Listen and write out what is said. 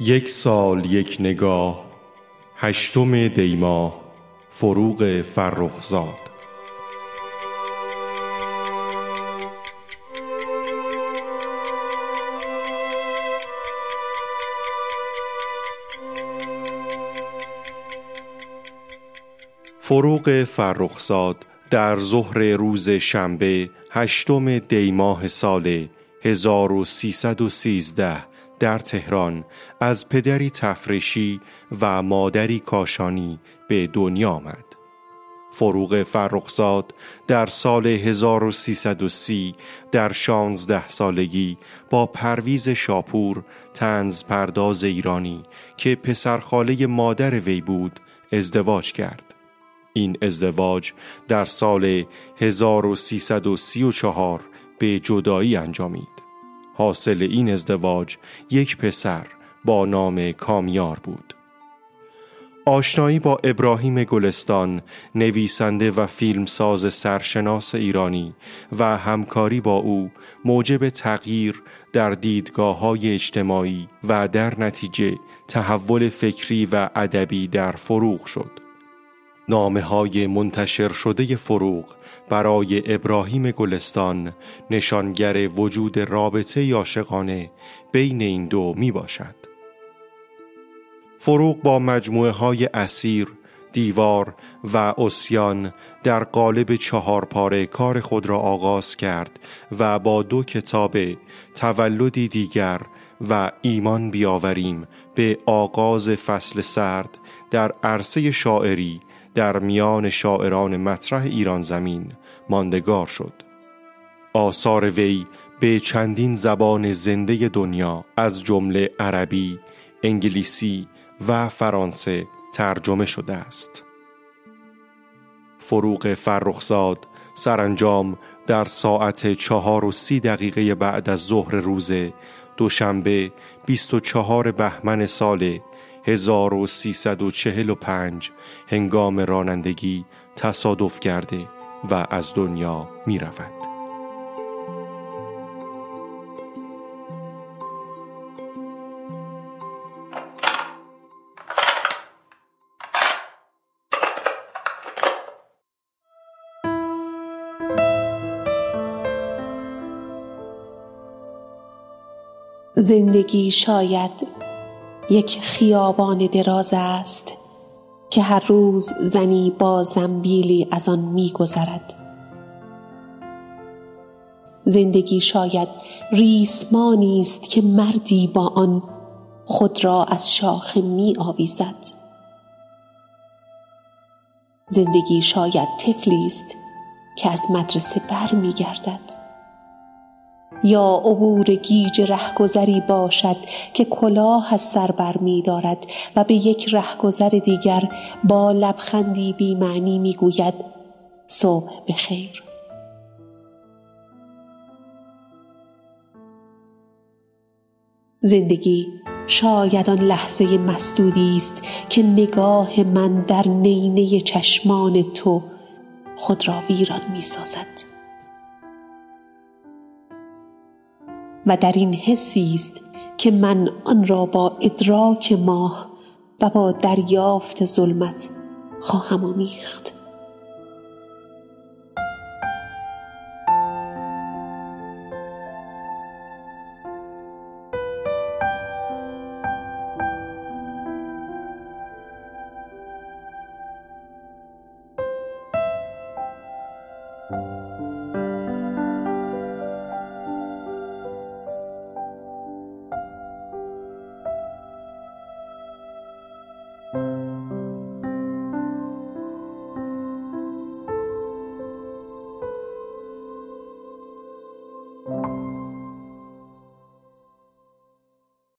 یک سال یک نگاه. هشتم دیماه فروغ فرخزاد. فروغ فرخزاد در ظهر روز شنبه هشتم دیماه سال 1313 در تهران از پدری تفرشی و مادری کاشانی به دنیا آمد. فروغ فرخزاد در سال 1330 در شانزده سالگی با پرویز شاپور تنز پرداز ایرانی که پسرخاله مادر وی بود ازدواج کرد. این ازدواج در سال 1334 به جدایی انجامید. حاصل این ازدواج یک پسر با نام کامیار بود. آشنایی با ابراهیم گلستان نویسنده و فیلمساز سرشناس ایرانی و همکاری با او موجب تغییر در دیدگاه های اجتماعی و در نتیجه تحول فکری و ادبی در فروغ شد. نامه های منتشر شده فروغ برای ابراهیم گلستان نشانگر وجود رابطه عاشقانه بین این دو می باشد. فروغ با مجموعه های اسیر، دیوار و اسیان در قالب چهار پاره کار خود را آغاز کرد و با دو کتاب تولدی دیگر و ایمان بیاوریم به آغاز فصل سرد در عرصه شاعری در میان شاعران مطرح ایران زمین ماندگار شد. آثار وی به چندین زبان زنده دنیا از جمله عربی، انگلیسی و فرانسه ترجمه شده است. فروغ فرخزاد سرانجام در ساعت چهار و سی دقیقه بعد از ظهر روز دوشنبه 24 بهمن سال 1345 هنگام رانندگی تصادف کرده و از دنیا می رود. زندگی شاید یک خیابان دراز است که هر روز زنی با زنبیلی از آن میگذرد. زندگی شاید ریسمانی است که مردی با آن خود را از شاخه می آویزد زندگی شاید طفلی است که از مدرسه بر می گردد یا عبور گیج رهگذری باشد که کلاه از سر بر می دارد و به یک رهگذر دیگر با لبخندی بی معنی می گوید صبح بخیر. زندگی شاید آن لحظه مسدودی است که نگاه من در نینه چشمان تو خود را ویران می سازد. و در این حسی است که من آن را با ادراک ماه و با دریافت ظلمت خواهم آمیخت.